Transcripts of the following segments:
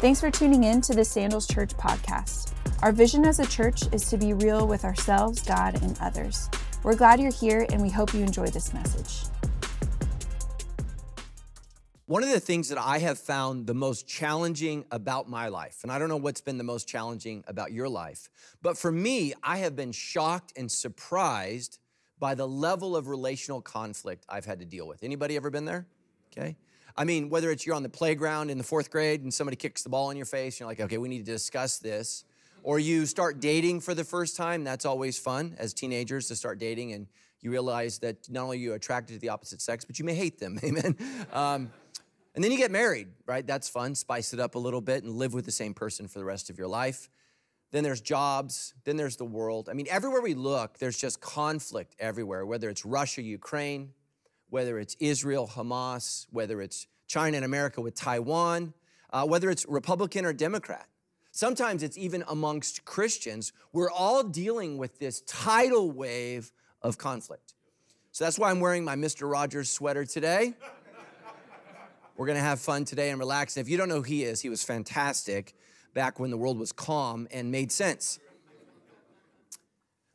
Thanks for tuning in to the Sandals Church podcast. Our vision as a church is to be real with ourselves, God, and others. We're glad you're here and we hope you enjoy this message. One of the things that I have found the most challenging about my life, and I don't know what's been the most challenging about your life, but for me, I have been shocked and surprised by the level of relational conflict I've had to deal with. Anybody ever been there? Okay. I mean, whether it's you're on the playground in the fourth grade and somebody kicks the ball in your face, you're like, okay, we need to discuss this. Or you start dating for the first time, that's always fun as teenagers to start dating and you realize that not only are you attracted to the opposite sex, but you may hate them. Amen. Um, and then you get married, right? That's fun. Spice it up a little bit and live with the same person for the rest of your life. Then there's jobs. Then there's the world. I mean, everywhere we look, there's just conflict everywhere, whether it's Russia, Ukraine, whether it's Israel, Hamas, whether it's China and America with Taiwan, uh, whether it's Republican or Democrat. Sometimes it's even amongst Christians. We're all dealing with this tidal wave of conflict. So that's why I'm wearing my Mr. Rogers sweater today. We're going to have fun today and relax. And if you don't know who he is, he was fantastic back when the world was calm and made sense.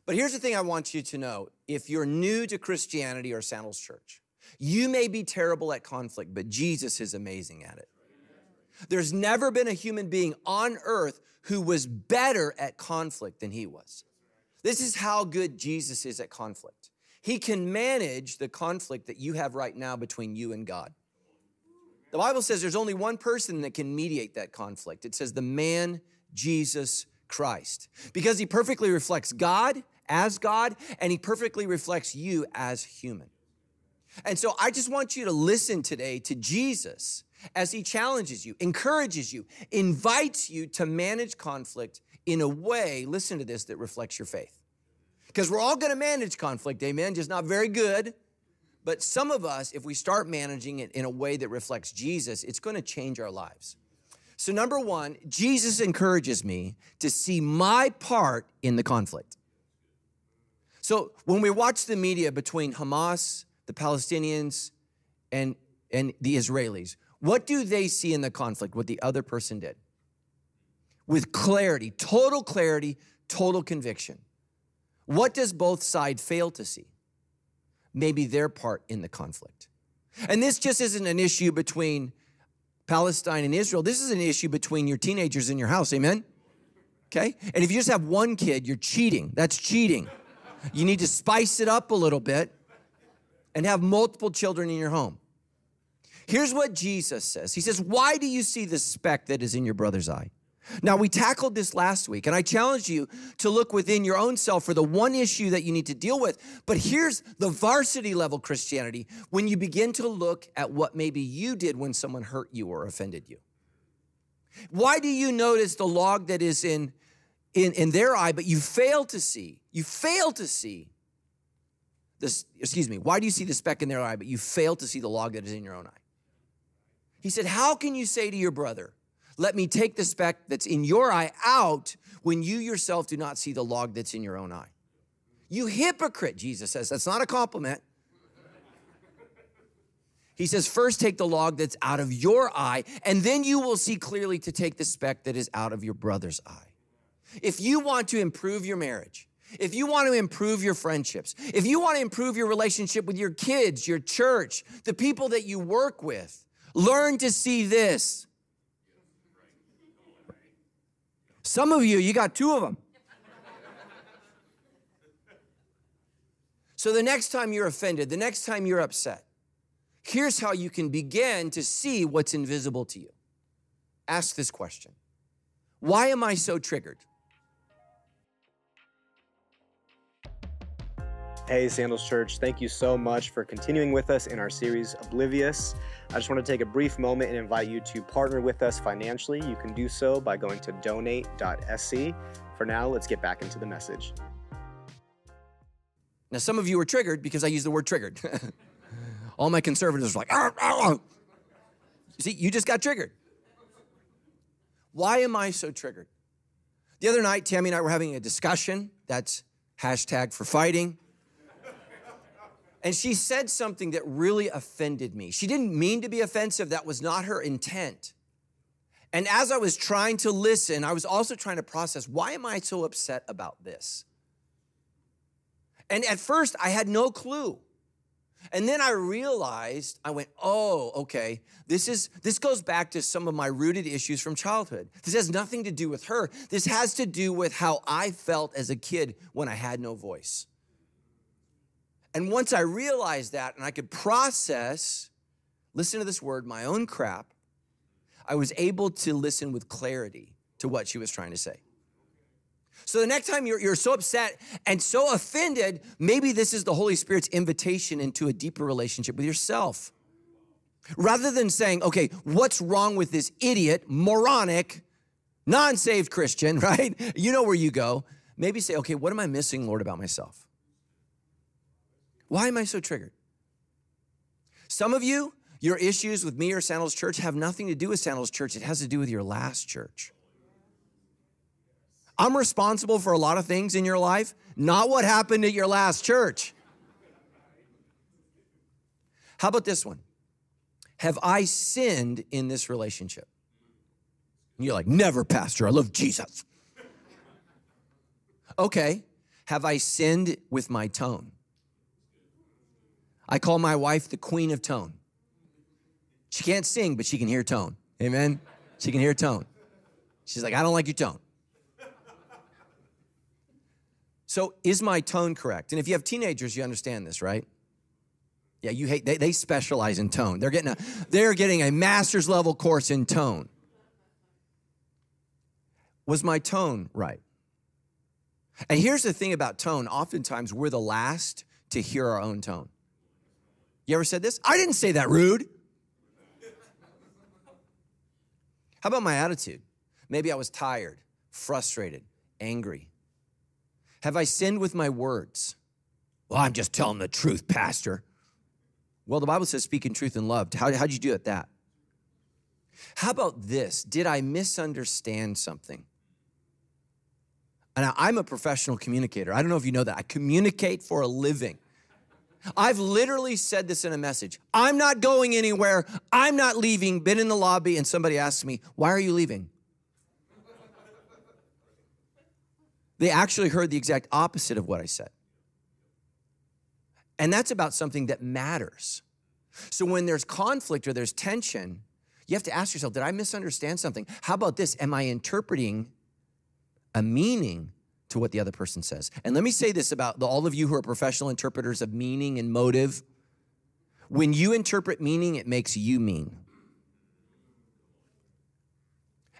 But here's the thing I want you to know if you're new to Christianity or Sandals Church, you may be terrible at conflict, but Jesus is amazing at it. There's never been a human being on earth who was better at conflict than he was. This is how good Jesus is at conflict. He can manage the conflict that you have right now between you and God. The Bible says there's only one person that can mediate that conflict. It says the man Jesus Christ. Because he perfectly reflects God as God, and he perfectly reflects you as human. And so I just want you to listen today to Jesus as he challenges you, encourages you, invites you to manage conflict in a way, listen to this, that reflects your faith. Because we're all gonna manage conflict, amen, just not very good. But some of us, if we start managing it in a way that reflects Jesus, it's going to change our lives. So, number one, Jesus encourages me to see my part in the conflict. So, when we watch the media between Hamas, the Palestinians, and, and the Israelis, what do they see in the conflict? What the other person did? With clarity, total clarity, total conviction. What does both sides fail to see? maybe their part in the conflict. And this just isn't an issue between Palestine and Israel. This is an issue between your teenagers in your house. Amen? Okay? And if you just have one kid, you're cheating. That's cheating. You need to spice it up a little bit and have multiple children in your home. Here's what Jesus says He says, Why do you see the speck that is in your brother's eye? Now, we tackled this last week, and I challenge you to look within your own self for the one issue that you need to deal with. But here's the varsity level Christianity when you begin to look at what maybe you did when someone hurt you or offended you. Why do you notice the log that is in, in, in their eye, but you fail to see? You fail to see this, excuse me, why do you see the speck in their eye, but you fail to see the log that is in your own eye? He said, How can you say to your brother, let me take the speck that's in your eye out when you yourself do not see the log that's in your own eye. You hypocrite, Jesus says. That's not a compliment. He says, first take the log that's out of your eye, and then you will see clearly to take the speck that is out of your brother's eye. If you want to improve your marriage, if you want to improve your friendships, if you want to improve your relationship with your kids, your church, the people that you work with, learn to see this. Some of you, you got two of them. So the next time you're offended, the next time you're upset, here's how you can begin to see what's invisible to you. Ask this question Why am I so triggered? Hey, Sandals Church, thank you so much for continuing with us in our series, Oblivious. I just want to take a brief moment and invite you to partner with us financially. You can do so by going to donate.sc. For now, let's get back into the message. Now, some of you are triggered because I use the word triggered. All my conservatives are like, ah, ah. see, you just got triggered. Why am I so triggered? The other night, Tammy and I were having a discussion. That's hashtag for fighting. And she said something that really offended me. She didn't mean to be offensive, that was not her intent. And as I was trying to listen, I was also trying to process why am I so upset about this? And at first, I had no clue. And then I realized, I went, oh, okay, this is this goes back to some of my rooted issues from childhood. This has nothing to do with her. This has to do with how I felt as a kid when I had no voice. And once I realized that and I could process, listen to this word, my own crap, I was able to listen with clarity to what she was trying to say. So the next time you're, you're so upset and so offended, maybe this is the Holy Spirit's invitation into a deeper relationship with yourself. Rather than saying, okay, what's wrong with this idiot, moronic, non saved Christian, right? You know where you go. Maybe say, okay, what am I missing, Lord, about myself? Why am I so triggered? Some of you, your issues with me or Sandals Church have nothing to do with Sandals Church. It has to do with your last church. I'm responsible for a lot of things in your life, not what happened at your last church. How about this one? Have I sinned in this relationship? And you're like, never, Pastor. I love Jesus. Okay. Have I sinned with my tone? I call my wife the queen of tone. She can't sing, but she can hear tone. Amen? She can hear tone. She's like, I don't like your tone. So, is my tone correct? And if you have teenagers, you understand this, right? Yeah, you hate, they, they specialize in tone. They're getting, a, they're getting a master's level course in tone. Was my tone right? And here's the thing about tone oftentimes we're the last to hear our own tone. You ever said this? I didn't say that rude. How about my attitude? Maybe I was tired, frustrated, angry. Have I sinned with my words? Well, I'm just telling the truth, Pastor. Well, the Bible says speaking truth in love. How, how'd you do at that? How about this? Did I misunderstand something? And I'm a professional communicator. I don't know if you know that. I communicate for a living. I've literally said this in a message. I'm not going anywhere. I'm not leaving. Been in the lobby and somebody asks me, Why are you leaving? They actually heard the exact opposite of what I said. And that's about something that matters. So when there's conflict or there's tension, you have to ask yourself, did I misunderstand something? How about this? Am I interpreting a meaning to what the other person says? And let me say this about the, all of you who are professional interpreters of meaning and motive. When you interpret meaning, it makes you mean.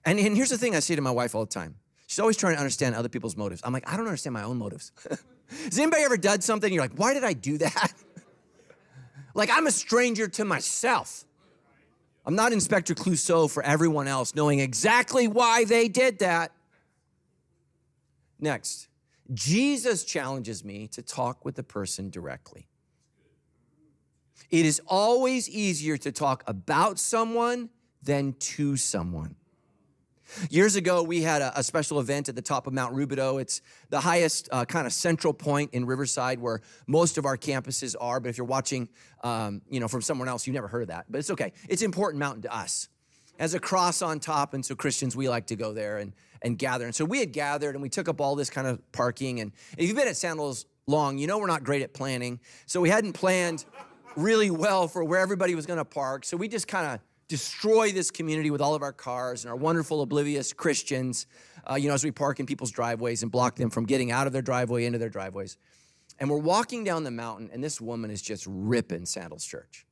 And, and here's the thing I say to my wife all the time She's always trying to understand other people's motives. I'm like, I don't understand my own motives. Has anybody ever done something? You're like, why did I do that? like, I'm a stranger to myself. I'm not Inspector Clouseau for everyone else knowing exactly why they did that. Next, Jesus challenges me to talk with the person directly. It is always easier to talk about someone than to someone. Years ago, we had a, a, special event at the top of Mount Rubidoux. It's the highest uh, kind of central point in Riverside where most of our campuses are. But if you're watching, um, you know, from someone else, you've never heard of that. But it's okay. It's important mountain to us. As a cross on top, and so Christians, we like to go there and, and gather. And so we had gathered and we took up all this kind of parking. And if you've been at Sandals long, you know we're not great at planning. So we hadn't planned really well for where everybody was going to park. So we just kind of destroy this community with all of our cars and our wonderful, oblivious Christians, uh, you know, as we park in people's driveways and block them from getting out of their driveway into their driveways. And we're walking down the mountain, and this woman is just ripping Sandals Church.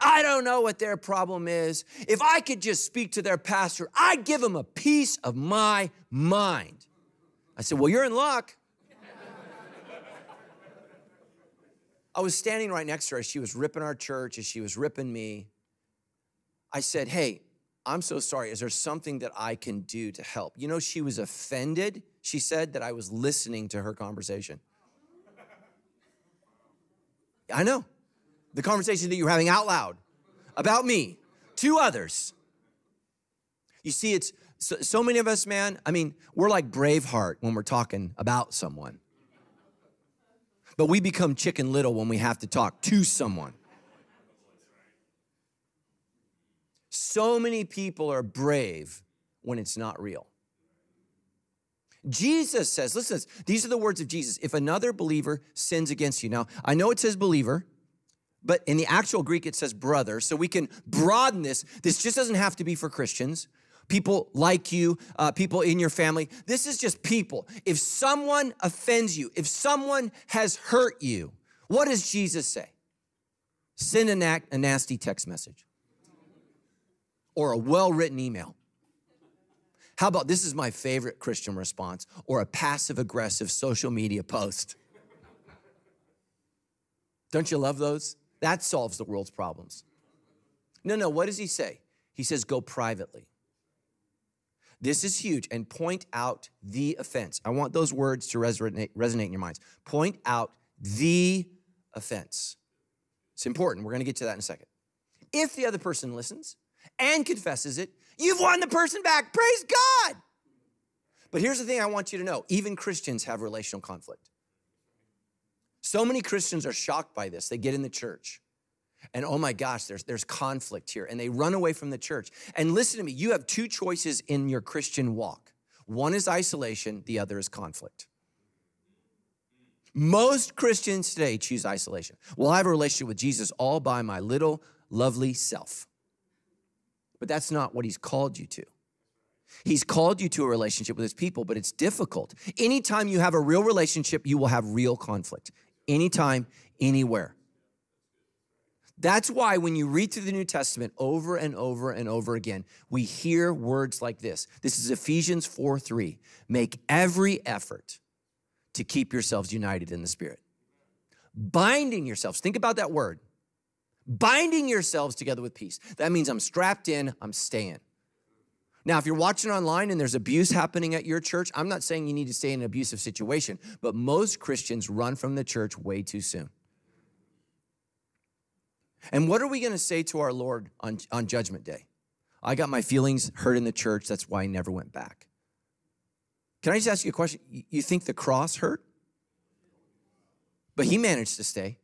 I don't know what their problem is. If I could just speak to their pastor, I'd give them a piece of my mind. I said, Well, you're in luck. I was standing right next to her. She was ripping our church as she was ripping me. I said, Hey, I'm so sorry. Is there something that I can do to help? You know, she was offended, she said, that I was listening to her conversation. I know. The conversation that you're having out loud about me to others. You see, it's so, so many of us, man. I mean, we're like Braveheart when we're talking about someone. But we become chicken little when we have to talk to someone. So many people are brave when it's not real. Jesus says, listen, these are the words of Jesus. If another believer sins against you. Now, I know it says believer, but in the actual Greek, it says brother. So we can broaden this. This just doesn't have to be for Christians. People like you, uh, people in your family. This is just people. If someone offends you, if someone has hurt you, what does Jesus say? Send a, a nasty text message or a well written email. How about this is my favorite Christian response or a passive aggressive social media post? Don't you love those? That solves the world's problems. No, no, what does he say? He says, go privately. This is huge and point out the offense. I want those words to resonate, resonate in your minds. Point out the offense. It's important. We're going to get to that in a second. If the other person listens and confesses it, you've won the person back. Praise God. But here's the thing I want you to know even Christians have relational conflict. So many Christians are shocked by this. They get in the church and oh my gosh, there's, there's conflict here, and they run away from the church. And listen to me, you have two choices in your Christian walk one is isolation, the other is conflict. Most Christians today choose isolation. Well, I have a relationship with Jesus all by my little lovely self. But that's not what he's called you to. He's called you to a relationship with his people, but it's difficult. Anytime you have a real relationship, you will have real conflict. Anytime, anywhere. That's why when you read through the New Testament over and over and over again, we hear words like this. This is Ephesians 4 3. Make every effort to keep yourselves united in the Spirit. Binding yourselves, think about that word. Binding yourselves together with peace. That means I'm strapped in, I'm staying. Now, if you're watching online and there's abuse happening at your church, I'm not saying you need to stay in an abusive situation, but most Christians run from the church way too soon. And what are we going to say to our Lord on, on Judgment Day? I got my feelings hurt in the church. That's why I never went back. Can I just ask you a question? You think the cross hurt? But he managed to stay.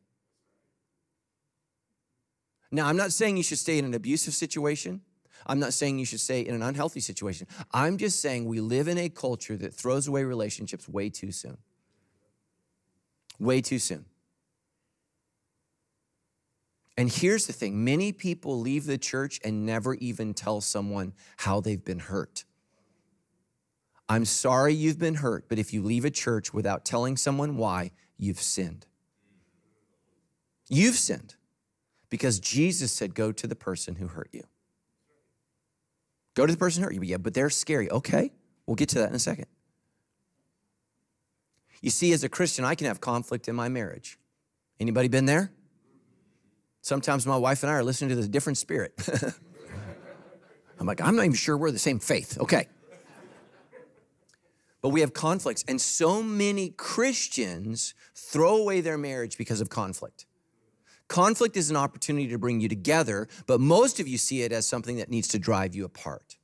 Now, I'm not saying you should stay in an abusive situation. I'm not saying you should stay in an unhealthy situation. I'm just saying we live in a culture that throws away relationships way too soon. Way too soon. And here's the thing many people leave the church and never even tell someone how they've been hurt. I'm sorry you've been hurt, but if you leave a church without telling someone why, you've sinned. You've sinned because Jesus said, Go to the person who hurt you. Go to the person who hurt you. Yeah, but they're scary. Okay, we'll get to that in a second. You see, as a Christian, I can have conflict in my marriage. Anybody been there? Sometimes my wife and I are listening to the different spirit. I'm like, I'm not even sure we're the same faith. Okay. But we have conflicts, and so many Christians throw away their marriage because of conflict. Conflict is an opportunity to bring you together, but most of you see it as something that needs to drive you apart.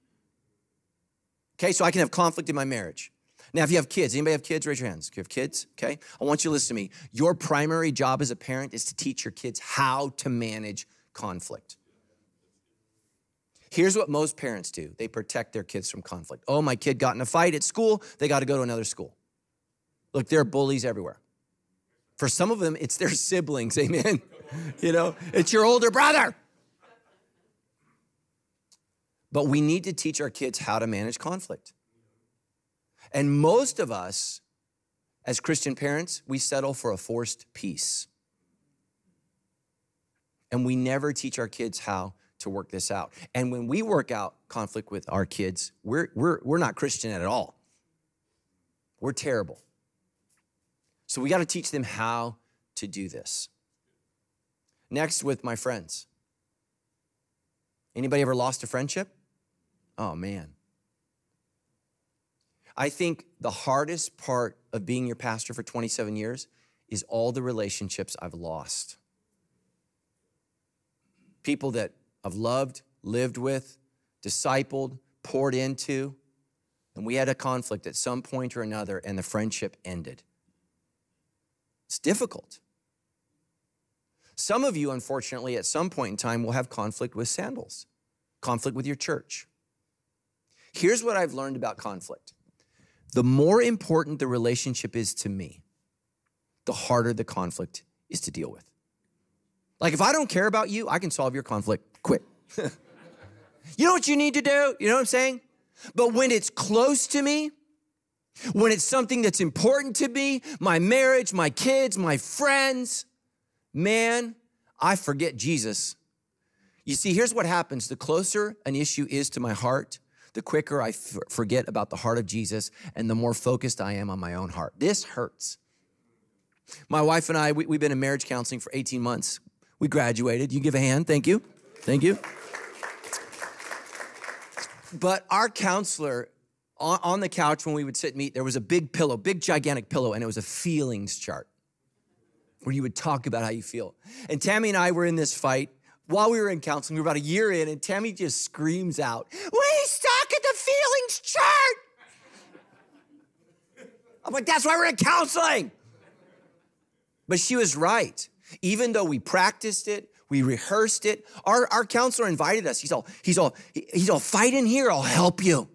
Okay, so I can have conflict in my marriage. Now, if you have kids, anybody have kids? Raise your hands. If you have kids, okay? I want you to listen to me. Your primary job as a parent is to teach your kids how to manage conflict. Here's what most parents do they protect their kids from conflict. Oh, my kid got in a fight at school, they got to go to another school. Look, there are bullies everywhere. For some of them, it's their siblings, amen? you know, it's your older brother. But we need to teach our kids how to manage conflict. And most of us, as Christian parents, we settle for a forced peace. And we never teach our kids how to work this out. And when we work out conflict with our kids, we're, we're, we're not Christian at all. We're terrible. So we got to teach them how to do this. Next, with my friends. Anybody ever lost a friendship? Oh, man. I think the hardest part of being your pastor for 27 years is all the relationships I've lost. People that I've loved, lived with, discipled, poured into, and we had a conflict at some point or another, and the friendship ended. It's difficult. Some of you, unfortunately, at some point in time will have conflict with sandals, conflict with your church. Here's what I've learned about conflict the more important the relationship is to me, the harder the conflict is to deal with. Like, if I don't care about you, I can solve your conflict quick. you know what you need to do? You know what I'm saying? But when it's close to me, when it's something that's important to me, my marriage, my kids, my friends, man, I forget Jesus. You see, here's what happens the closer an issue is to my heart, the quicker I f- forget about the heart of Jesus and the more focused I am on my own heart. This hurts. My wife and I, we, have been in marriage counseling for 18 months. We graduated. You give a hand. Thank you. Thank you. But our counselor, on, on the couch when we would sit and meet, there was a big pillow, big gigantic pillow, and it was a feelings chart where you would talk about how you feel. And Tammy and I were in this fight while we were in counseling. We were about a year in, and Tammy just screams out, We stuck at the feelings chart. I'm like, That's why we're in counseling. But she was right. Even though we practiced it, we rehearsed it. Our, our counselor invited us. He's all, he's all, he's all, fight in here, I'll help you.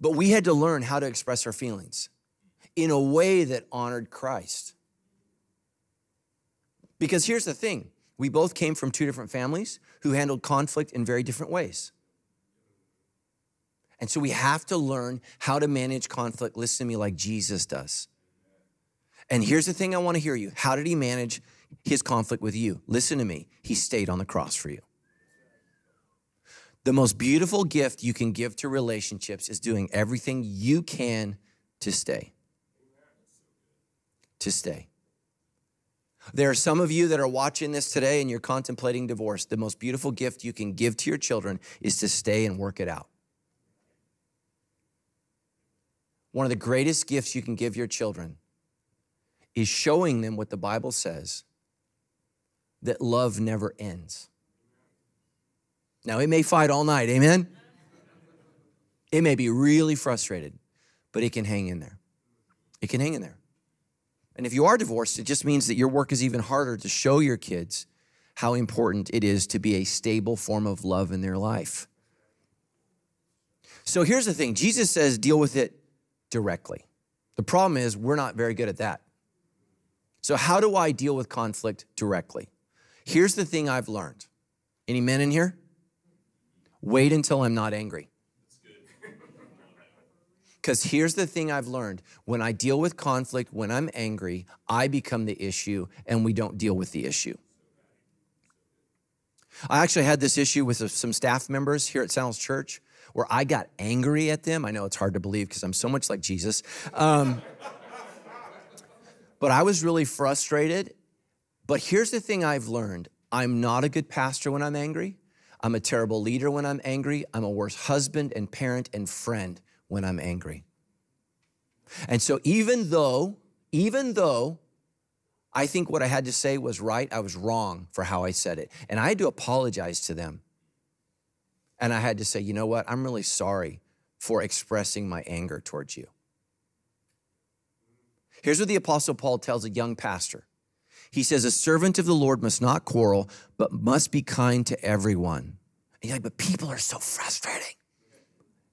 But we had to learn how to express our feelings in a way that honored Christ. Because here's the thing we both came from two different families who handled conflict in very different ways. And so we have to learn how to manage conflict, listen to me, like Jesus does. And here's the thing I want to hear you. How did he manage his conflict with you? Listen to me. He stayed on the cross for you. The most beautiful gift you can give to relationships is doing everything you can to stay. To stay. There are some of you that are watching this today and you're contemplating divorce. The most beautiful gift you can give to your children is to stay and work it out. One of the greatest gifts you can give your children is showing them what the Bible says that love never ends. Now, it may fight all night, amen? It may be really frustrated, but it can hang in there. It can hang in there. And if you are divorced, it just means that your work is even harder to show your kids how important it is to be a stable form of love in their life. So here's the thing Jesus says, deal with it directly. The problem is, we're not very good at that. So, how do I deal with conflict directly? Here's the thing I've learned. Any men in here? Wait until I'm not angry. Because here's the thing I've learned when I deal with conflict, when I'm angry, I become the issue and we don't deal with the issue. I actually had this issue with some staff members here at Sandals Church where I got angry at them. I know it's hard to believe because I'm so much like Jesus. Um, but I was really frustrated. But here's the thing I've learned I'm not a good pastor when I'm angry. I'm a terrible leader when I'm angry. I'm a worse husband and parent and friend when I'm angry. And so, even though, even though I think what I had to say was right, I was wrong for how I said it. And I had to apologize to them. And I had to say, you know what? I'm really sorry for expressing my anger towards you. Here's what the Apostle Paul tells a young pastor He says, A servant of the Lord must not quarrel, but must be kind to everyone. And you're like, but people are so frustrating.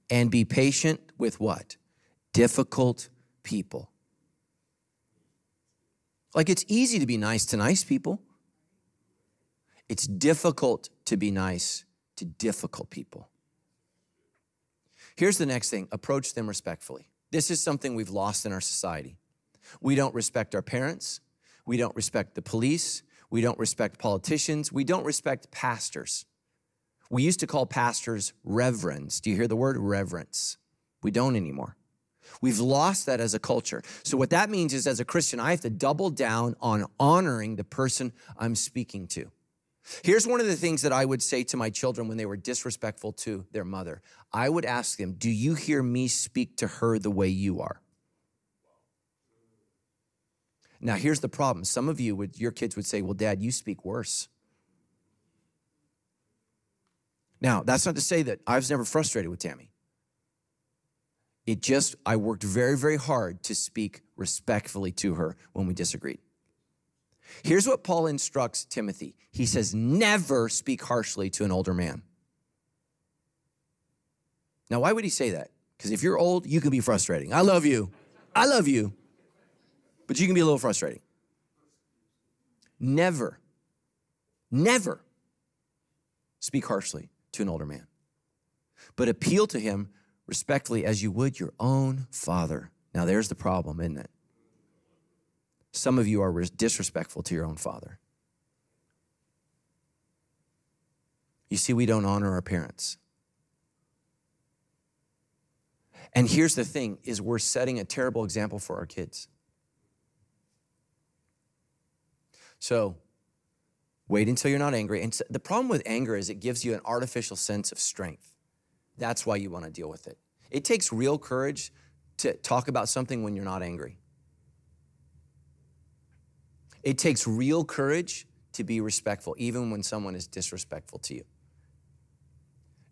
And be patient with what? Difficult people. Like it's easy to be nice to nice people. It's difficult to be nice to difficult people. Here's the next thing approach them respectfully. This is something we've lost in our society. We don't respect our parents. We don't respect the police. We don't respect politicians. We don't respect pastors. We used to call pastors reverends. Do you hear the word reverence? We don't anymore. We've lost that as a culture. So, what that means is, as a Christian, I have to double down on honoring the person I'm speaking to. Here's one of the things that I would say to my children when they were disrespectful to their mother I would ask them, Do you hear me speak to her the way you are? Now, here's the problem. Some of you would, your kids would say, Well, dad, you speak worse. Now, that's not to say that I was never frustrated with Tammy. It just, I worked very, very hard to speak respectfully to her when we disagreed. Here's what Paul instructs Timothy he says, Never speak harshly to an older man. Now, why would he say that? Because if you're old, you can be frustrating. I love you. I love you. But you can be a little frustrating. Never, never speak harshly to an older man, but appeal to him respectfully as you would your own father. Now, there's the problem, isn't it? Some of you are disrespectful to your own father. You see, we don't honor our parents. And here's the thing is we're setting a terrible example for our kids. So, wait until you're not angry. And the problem with anger is it gives you an artificial sense of strength. That's why you want to deal with it. It takes real courage to talk about something when you're not angry. It takes real courage to be respectful, even when someone is disrespectful to you.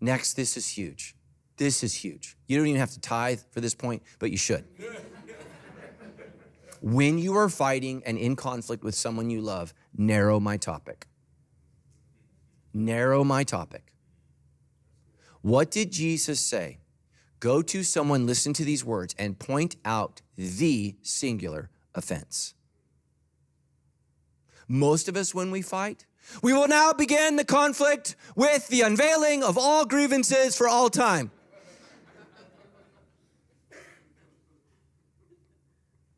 Next, this is huge. This is huge. You don't even have to tithe for this point, but you should. when you are fighting and in conflict with someone you love, narrow my topic. Narrow my topic. What did Jesus say? Go to someone, listen to these words, and point out the singular offense. Most of us, when we fight, we will now begin the conflict with the unveiling of all grievances for all time.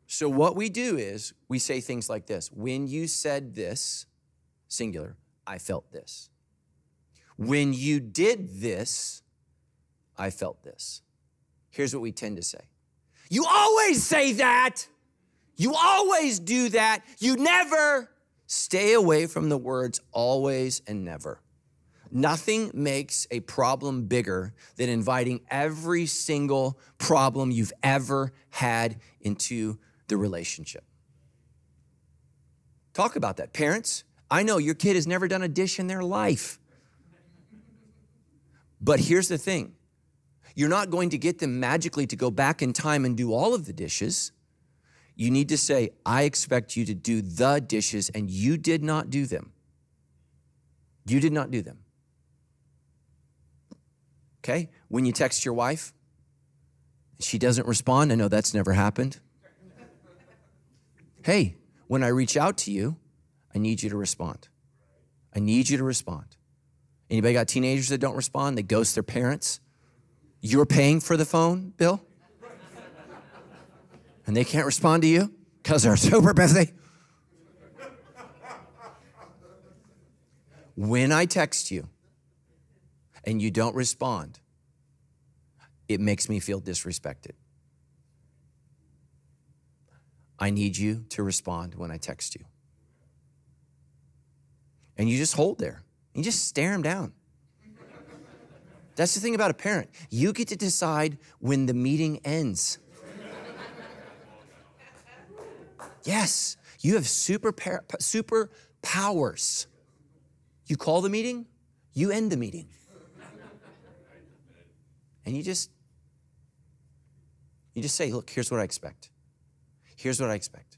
So, what we do is we say things like this When you said this, singular, I felt this. When you did this, I felt this. Here's what we tend to say You always say that. You always do that. You never. Stay away from the words always and never. Nothing makes a problem bigger than inviting every single problem you've ever had into the relationship. Talk about that. Parents, I know your kid has never done a dish in their life. But here's the thing you're not going to get them magically to go back in time and do all of the dishes. You need to say, I expect you to do the dishes, and you did not do them. You did not do them. Okay? When you text your wife, she doesn't respond. I know that's never happened. Hey, when I reach out to you, I need you to respond. I need you to respond. Anybody got teenagers that don't respond? They ghost their parents? You're paying for the phone bill? and they can't respond to you because they're super busy. when I text you and you don't respond, it makes me feel disrespected. I need you to respond when I text you. And you just hold there. You just stare them down. That's the thing about a parent. You get to decide when the meeting ends. Yes, you have super, super powers. You call the meeting, you end the meeting. And you just you just say, look, here's what I expect. Here's what I expect.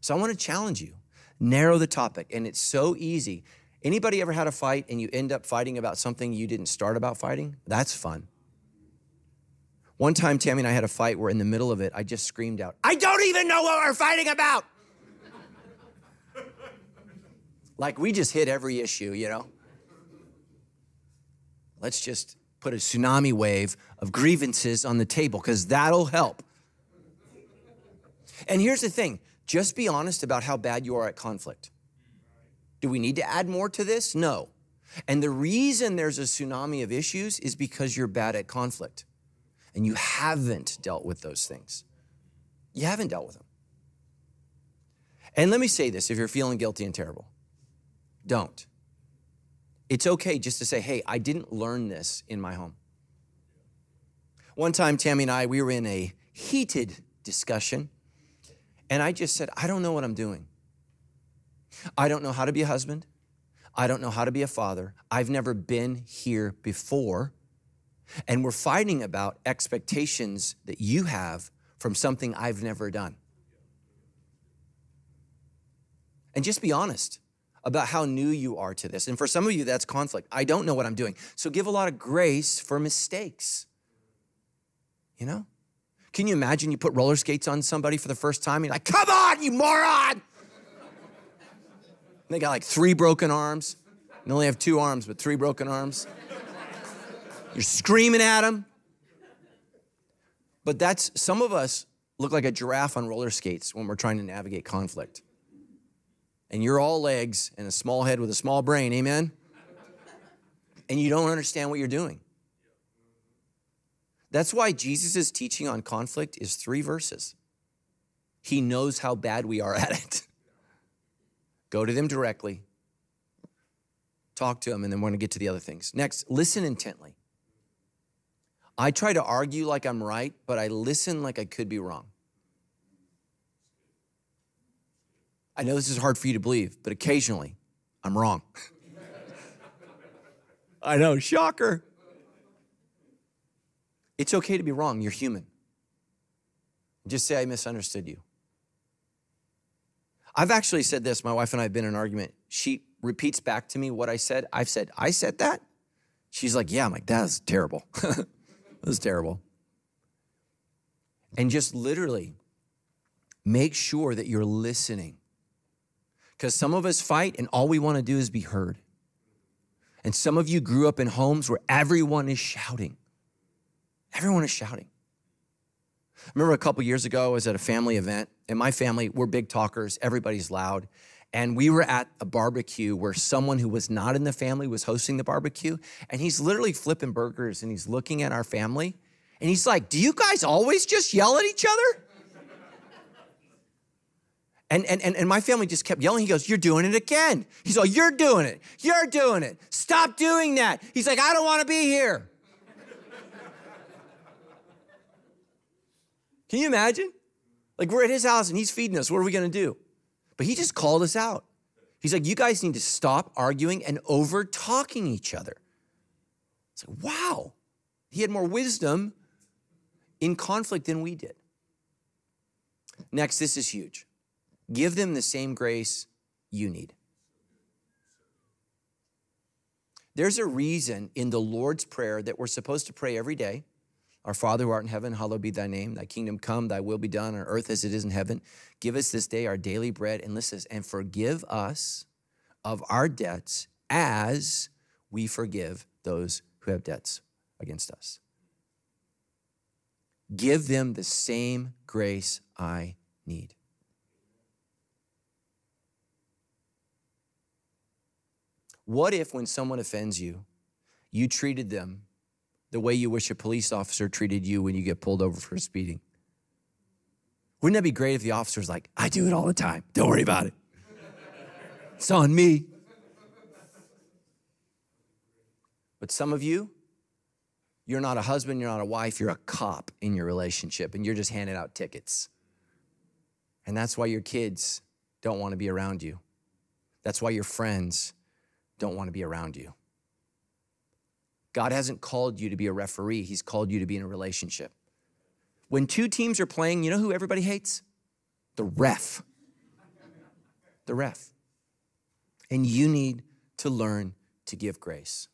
So I want to challenge you. Narrow the topic, and it's so easy. Anybody ever had a fight and you end up fighting about something you didn't start about fighting? That's fun. One time, Tammy and I had a fight where in the middle of it, I just screamed out, I don't even know what we're fighting about. like we just hit every issue, you know? Let's just put a tsunami wave of grievances on the table because that'll help. And here's the thing just be honest about how bad you are at conflict. Do we need to add more to this? No. And the reason there's a tsunami of issues is because you're bad at conflict and you haven't dealt with those things. You haven't dealt with them. And let me say this if you're feeling guilty and terrible, don't. It's okay just to say, hey, I didn't learn this in my home. One time, Tammy and I, we were in a heated discussion, and I just said, I don't know what I'm doing. I don't know how to be a husband. I don't know how to be a father. I've never been here before. And we're fighting about expectations that you have from something I've never done. And just be honest. about how new you are to this. And for some of you, that's conflict. I don't know what I'm doing. So give a lot of grace for mistakes. You know? Can you imagine you put roller skates on somebody for the first time? And you're like, come on, you moron! They got like three broken arms. They only have two arms, but three broken arms. You're screaming at them. But that's some of us look like a giraffe on roller skates when we're trying to navigate conflict. And you're all legs and a small head with a small brain, amen? And you don't understand what you're doing. That's why Jesus' teaching on conflict is three verses. He knows how bad we are at it. Go to them directly, talk to them, and then we're going to get to the other things. Next, listen intently. I try to argue like I'm right, but I listen like I could be wrong. I know this is hard for you to believe, but occasionally I'm wrong. I know, shocker. It's okay to be wrong. You're human. Just say, I misunderstood you. I've actually said this. My wife and I have been in an argument. She repeats back to me what I said. I've said, I said that? She's like, Yeah. I'm like, That's terrible. that was terrible. And just literally make sure that you're listening. Because some of us fight and all we want to do is be heard. And some of you grew up in homes where everyone is shouting. Everyone is shouting. I remember a couple years ago, I was at a family event. and my family, we're big talkers, everybody's loud. And we were at a barbecue where someone who was not in the family was hosting the barbecue. And he's literally flipping burgers and he's looking at our family. And he's like, Do you guys always just yell at each other? And, and, and, and my family just kept yelling. He goes, You're doing it again. He's like, You're doing it. You're doing it. Stop doing that. He's like, I don't want to be here. Can you imagine? Like, we're at his house and he's feeding us. What are we going to do? But he just called us out. He's like, You guys need to stop arguing and over talking each other. It's like, wow. He had more wisdom in conflict than we did. Next, this is huge. Give them the same grace you need. There's a reason in the Lord's Prayer that we're supposed to pray every day. Our Father who art in heaven, hallowed be thy name. Thy kingdom come, thy will be done on earth as it is in heaven. Give us this day our daily bread and listen, and forgive us of our debts as we forgive those who have debts against us. Give them the same grace I need. What if, when someone offends you, you treated them the way you wish a police officer treated you when you get pulled over for speeding? Wouldn't that be great if the officer's like, I do it all the time. Don't worry about it. It's on me. But some of you, you're not a husband, you're not a wife, you're a cop in your relationship, and you're just handing out tickets. And that's why your kids don't want to be around you. That's why your friends don't want to be around you. God hasn't called you to be a referee, He's called you to be in a relationship. When two teams are playing, you know who everybody hates? The ref. The ref. And you need to learn to give grace.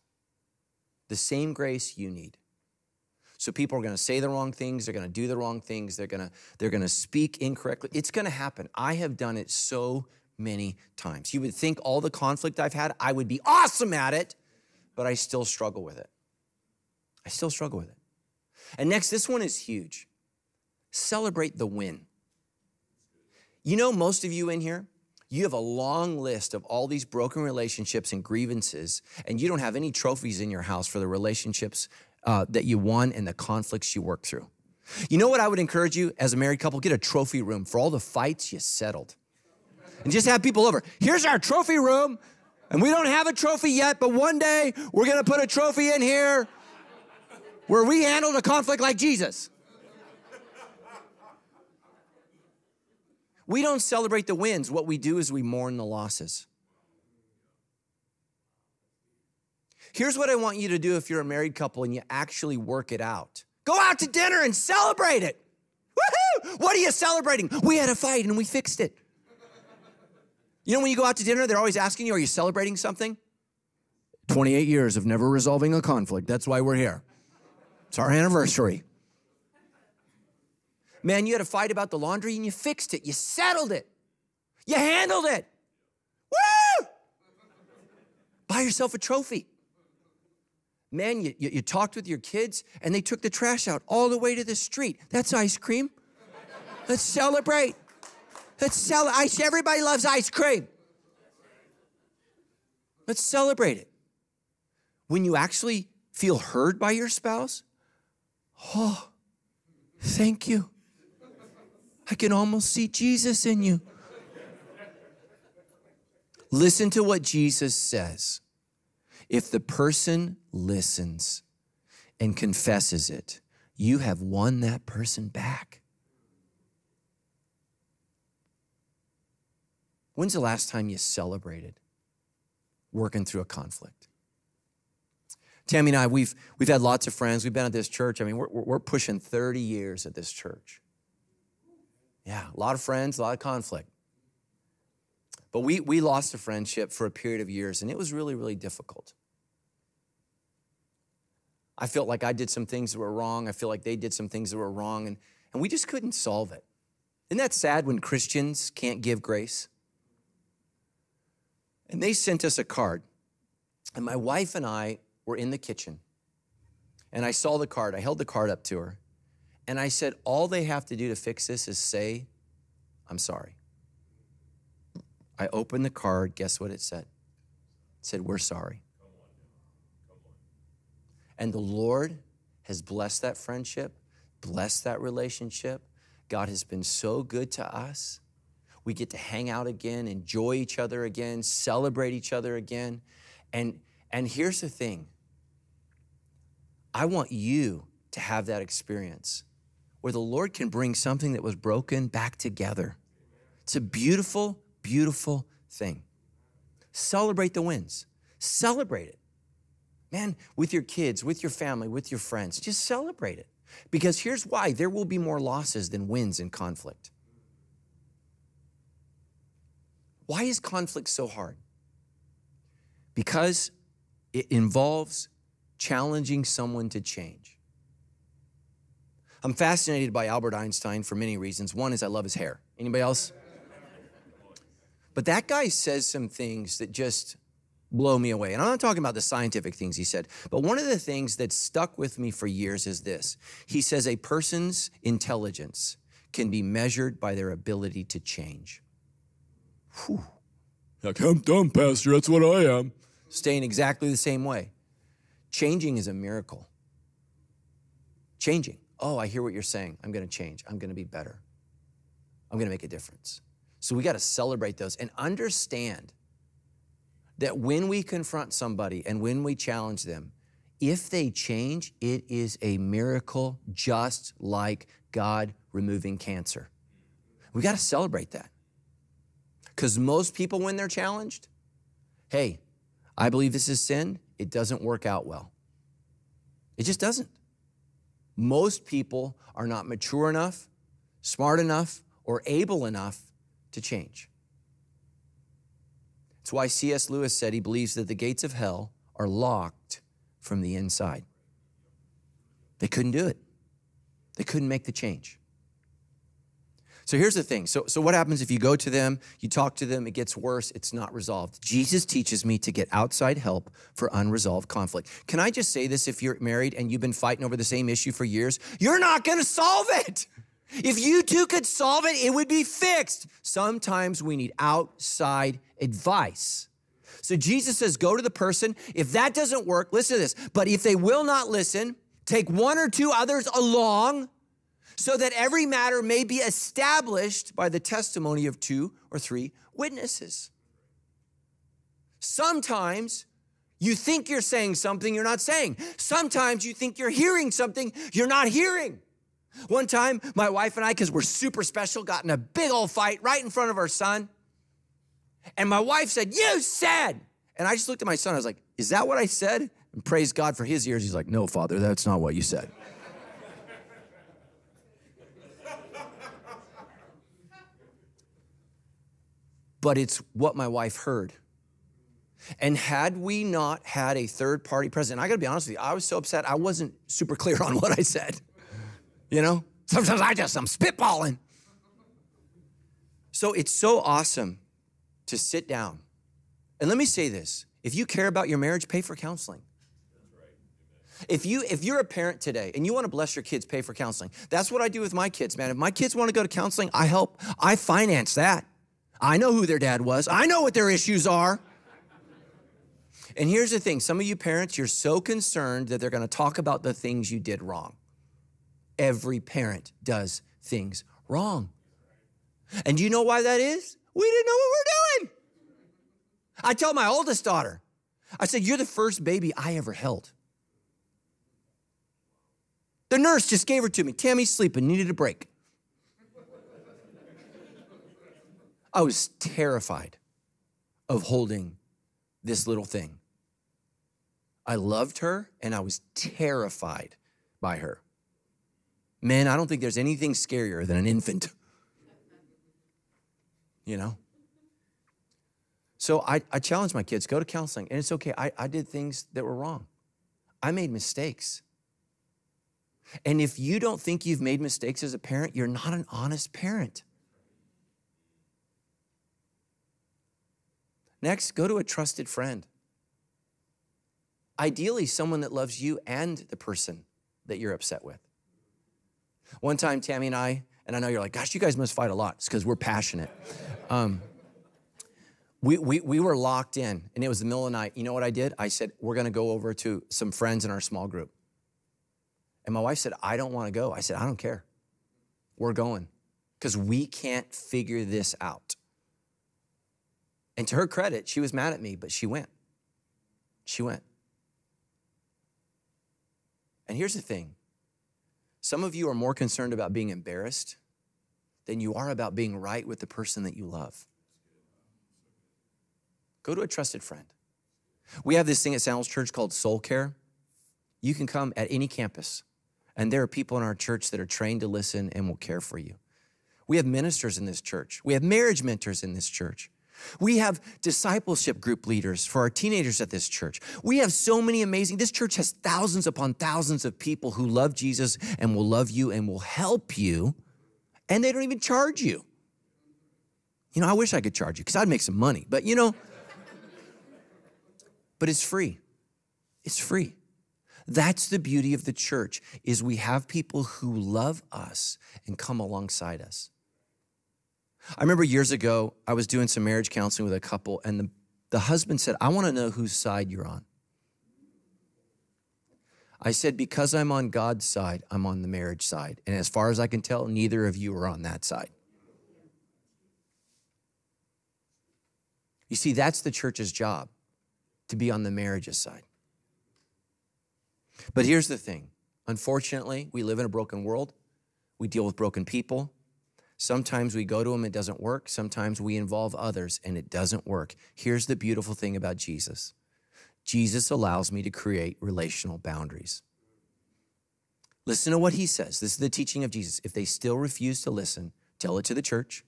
The same grace you need. So people are going to say the wrong things, they're going to do the wrong things, they're going to they're going to speak incorrectly. It's going to happen. I have done it so many times. You would think all the conflict I've had, I would be awesome at it, but I still struggle with it. I still struggle with it. And next, this one is huge celebrate the win. You know, most of you in here, you have a long list of all these broken relationships and grievances, and you don't have any trophies in your house for the relationships uh, that you won and the conflicts you worked through. You know what I would encourage you as a married couple? Get a trophy room for all the fights you settled and just have people over. Here's our trophy room. And we don't have a trophy yet, but one day we're going to put a trophy in here where we handled a conflict like Jesus. We don't celebrate the wins. What we do is we mourn the losses. Here's what I want you to do if you're a married couple and you actually work it out go out to dinner and celebrate it. Woohoo! What are you celebrating? We had a fight and we fixed it. You know, when you go out to dinner, they're always asking you, Are you celebrating something? 28 years of never resolving a conflict. That's why we're here. It's our anniversary. Man, you had a fight about the laundry and you fixed it. You settled it. You handled it. Woo! Buy yourself a trophy. Man, you, you, you, talked with your kids and they took the trash out all the way to the street. That's ice cream. Let's celebrate. Let's celebrate. Everybody loves ice cream. Let's celebrate it. When you actually feel heard by your spouse, oh, thank you. I can almost see Jesus in you. Listen to what Jesus says. If the person listens and confesses it, you have won that person back. When's the last time you celebrated working through a conflict? Tammy and I, we've, we've had lots of friends. We've been at this church. I mean, we're, we're pushing 30 years at this church. Yeah, a lot of friends, a lot of conflict. But we, we lost a friendship for a period of years, and it was really, really difficult. I felt like I did some things that were wrong. I feel like they did some things that were wrong, and, and we just couldn't solve it. Isn't that sad when Christians can't give grace? And they sent us a card. And my wife and I were in the kitchen. And I saw the card. I held the card up to her. And I said, All they have to do to fix this is say, I'm sorry. I opened the card. Guess what it said? It said, We're sorry. And the Lord has blessed that friendship, blessed that relationship. God has been so good to us. We get to hang out again, enjoy each other again, celebrate each other again. And, and here's the thing I want you to have that experience where the Lord can bring something that was broken back together. It's a beautiful, beautiful thing. Celebrate the wins. Celebrate it. Man, with your kids, with your family, with your friends, just celebrate it. Because here's why there will be more losses than wins in conflict. Why is conflict so hard? Because it involves challenging someone to change. I'm fascinated by Albert Einstein for many reasons. One is I love his hair. Anybody else? But that guy says some things that just blow me away. And I'm not talking about the scientific things he said, but one of the things that stuck with me for years is this. He says a person's intelligence can be measured by their ability to change. Whew. Like, I'm dumb, Pastor. That's what I am. Staying exactly the same way. Changing is a miracle. Changing oh, I hear what you're saying. I'm going to change. I'm going to be better. I'm going to make a difference. So we got to celebrate those and understand that when we confront somebody and when we challenge them, if they change, it is a miracle just like God removing cancer. We got to celebrate that. Because most people, when they're challenged, hey, I believe this is sin, it doesn't work out well. It just doesn't most people are not mature enough, smart enough, or able enough to change. It's why C.S. Lewis said he believes that the gates of hell are locked from the inside. They couldn't do it, they couldn't make the change. So here's the thing. So, so what happens if you go to them, you talk to them, it gets worse, it's not resolved? Jesus teaches me to get outside help for unresolved conflict. Can I just say this if you're married and you've been fighting over the same issue for years? You're not gonna solve it. If you two could solve it, it would be fixed. Sometimes we need outside advice. So Jesus says, go to the person. If that doesn't work, listen to this. But if they will not listen, take one or two others along so that every matter may be established by the testimony of two or three witnesses. Sometimes you think you're saying something you're not saying. Sometimes you think you're hearing something you're not hearing. One time, my wife and I, because we're super special, got in a big old fight right in front of our son. And my wife said, You said. And I just looked at my son. I was like, Is that what I said? And praise God for his ears. He's like, No, Father, that's not what you said. But it's what my wife heard. And had we not had a third party president, I gotta be honest with you, I was so upset I wasn't super clear on what I said. You know? Sometimes I just, I'm spitballing. So it's so awesome to sit down. And let me say this if you care about your marriage, pay for counseling. If you if you're a parent today and you want to bless your kids, pay for counseling. That's what I do with my kids, man. If my kids want to go to counseling, I help. I finance that. I know who their dad was. I know what their issues are. And here's the thing some of you parents, you're so concerned that they're going to talk about the things you did wrong. Every parent does things wrong. And do you know why that is? We didn't know what we're doing. I tell my oldest daughter, I said, You're the first baby I ever held. The nurse just gave her to me. Tammy's sleeping, needed a break. I was terrified of holding this little thing. I loved her and I was terrified by her. Man, I don't think there's anything scarier than an infant. You know? So I, I challenge my kids go to counseling, and it's okay. I, I did things that were wrong, I made mistakes. And if you don't think you've made mistakes as a parent, you're not an honest parent. Next, go to a trusted friend. Ideally, someone that loves you and the person that you're upset with. One time, Tammy and I, and I know you're like, gosh, you guys must fight a lot. It's because we're passionate. Um, we, we, we were locked in, and it was the middle of the night. You know what I did? I said, we're going to go over to some friends in our small group. And my wife said, I don't want to go. I said, I don't care. We're going because we can't figure this out. And to her credit, she was mad at me, but she went. She went. And here's the thing some of you are more concerned about being embarrassed than you are about being right with the person that you love. Go to a trusted friend. We have this thing at Sandals Church called Soul Care. You can come at any campus, and there are people in our church that are trained to listen and will care for you. We have ministers in this church, we have marriage mentors in this church. We have discipleship group leaders for our teenagers at this church. We have so many amazing, this church has thousands upon thousands of people who love Jesus and will love you and will help you, and they don't even charge you. You know, I wish I could charge you because I'd make some money, but you know, but it's free. It's free. That's the beauty of the church is we have people who love us and come alongside us. I remember years ago, I was doing some marriage counseling with a couple, and the, the husband said, I want to know whose side you're on. I said, Because I'm on God's side, I'm on the marriage side. And as far as I can tell, neither of you are on that side. You see, that's the church's job to be on the marriage's side. But here's the thing unfortunately, we live in a broken world, we deal with broken people. Sometimes we go to them, it doesn't work. Sometimes we involve others and it doesn't work. Here's the beautiful thing about Jesus Jesus allows me to create relational boundaries. Listen to what he says. This is the teaching of Jesus. If they still refuse to listen, tell it to the church.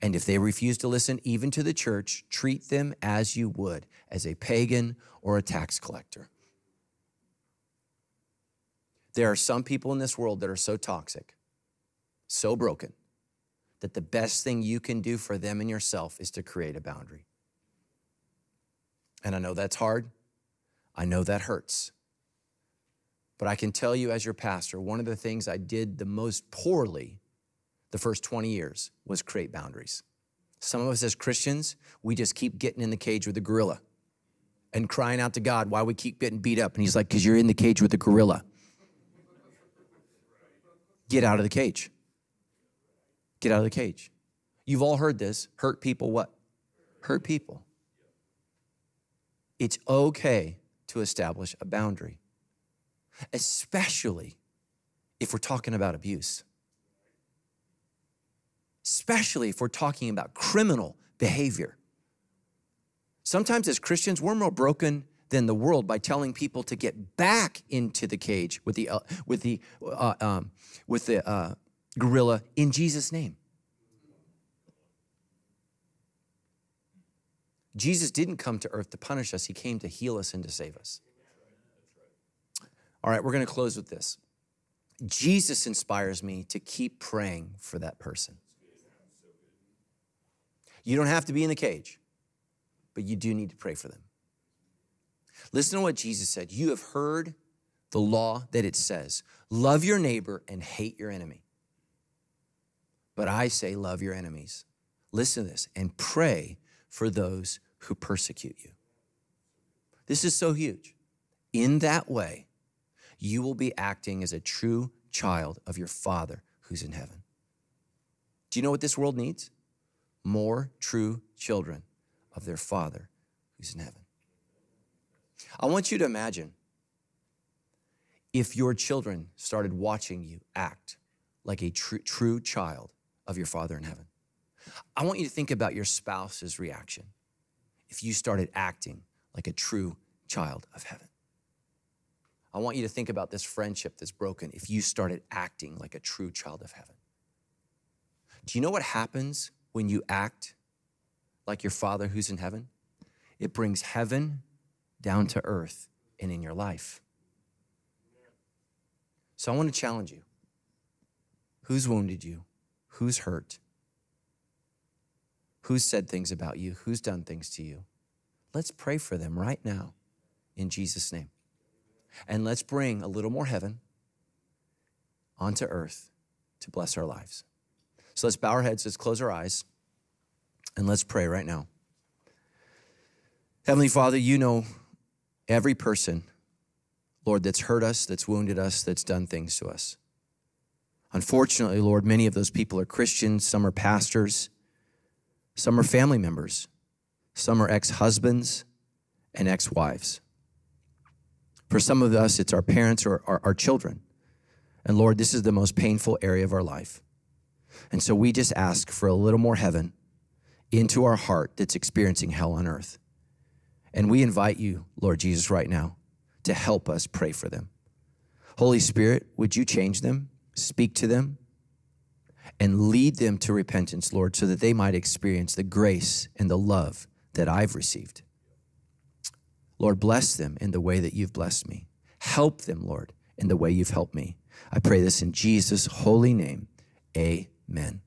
And if they refuse to listen even to the church, treat them as you would, as a pagan or a tax collector. There are some people in this world that are so toxic, so broken, that the best thing you can do for them and yourself is to create a boundary. And I know that's hard. I know that hurts. But I can tell you, as your pastor, one of the things I did the most poorly the first 20 years was create boundaries. Some of us as Christians, we just keep getting in the cage with the gorilla and crying out to God why we keep getting beat up. And He's like, because you're in the cage with the gorilla. Get out of the cage. Get out of the cage. You've all heard this hurt people what? Hurt people. It's okay to establish a boundary, especially if we're talking about abuse especially if we're talking about criminal behavior. Sometimes as Christians, we're more broken than the world by telling people to get back into the cage with the, uh, with the, uh, um, with the uh, gorilla in Jesus' name. Jesus didn't come to earth to punish us, he came to heal us and to save us. All right, we're going to close with this. Jesus inspires me to keep praying for that person. You don't have to be in the cage, but you do need to pray for them. Listen to what Jesus said. You have heard the law that it says love your neighbor and hate your enemy. But I say, love your enemies. Listen to this and pray for those who persecute you. This is so huge. In that way, you will be acting as a true child of your Father who's in heaven. Do you know what this world needs? More true children of their Father who's in heaven. I want you to imagine if your children started watching you act like a true, true child of your Father in heaven. I want you to think about your spouse's reaction if you started acting like a true child of heaven. I want you to think about this friendship that's broken if you started acting like a true child of heaven. Do you know what happens when you act like your Father who's in heaven? It brings heaven down to earth and in your life. So I want to challenge you. Who's wounded you? Who's hurt? Who's said things about you? Who's done things to you? Let's pray for them right now in Jesus' name. And let's bring a little more heaven onto earth to bless our lives. So let's bow our heads, let's close our eyes, and let's pray right now. Heavenly Father, you know every person, Lord, that's hurt us, that's wounded us, that's done things to us. Unfortunately, Lord, many of those people are Christians, some are pastors, some are family members, some are ex husbands and ex wives. For some of us, it's our parents or our, our, children. And Lord, this is the most painful area of our life. And so we just ask for a little more heaven into our heart that's experiencing hell on earth. And we invite you, Lord Jesus, right now to help us pray for them. Holy Spirit, would you change them, speak to them, and lead them to repentance, Lord, so that they might experience the grace and the love that I've received. Lord, bless them in the way that you've blessed me. Help them, Lord, in the way you've helped me. I pray this in Jesus' holy name. Amen.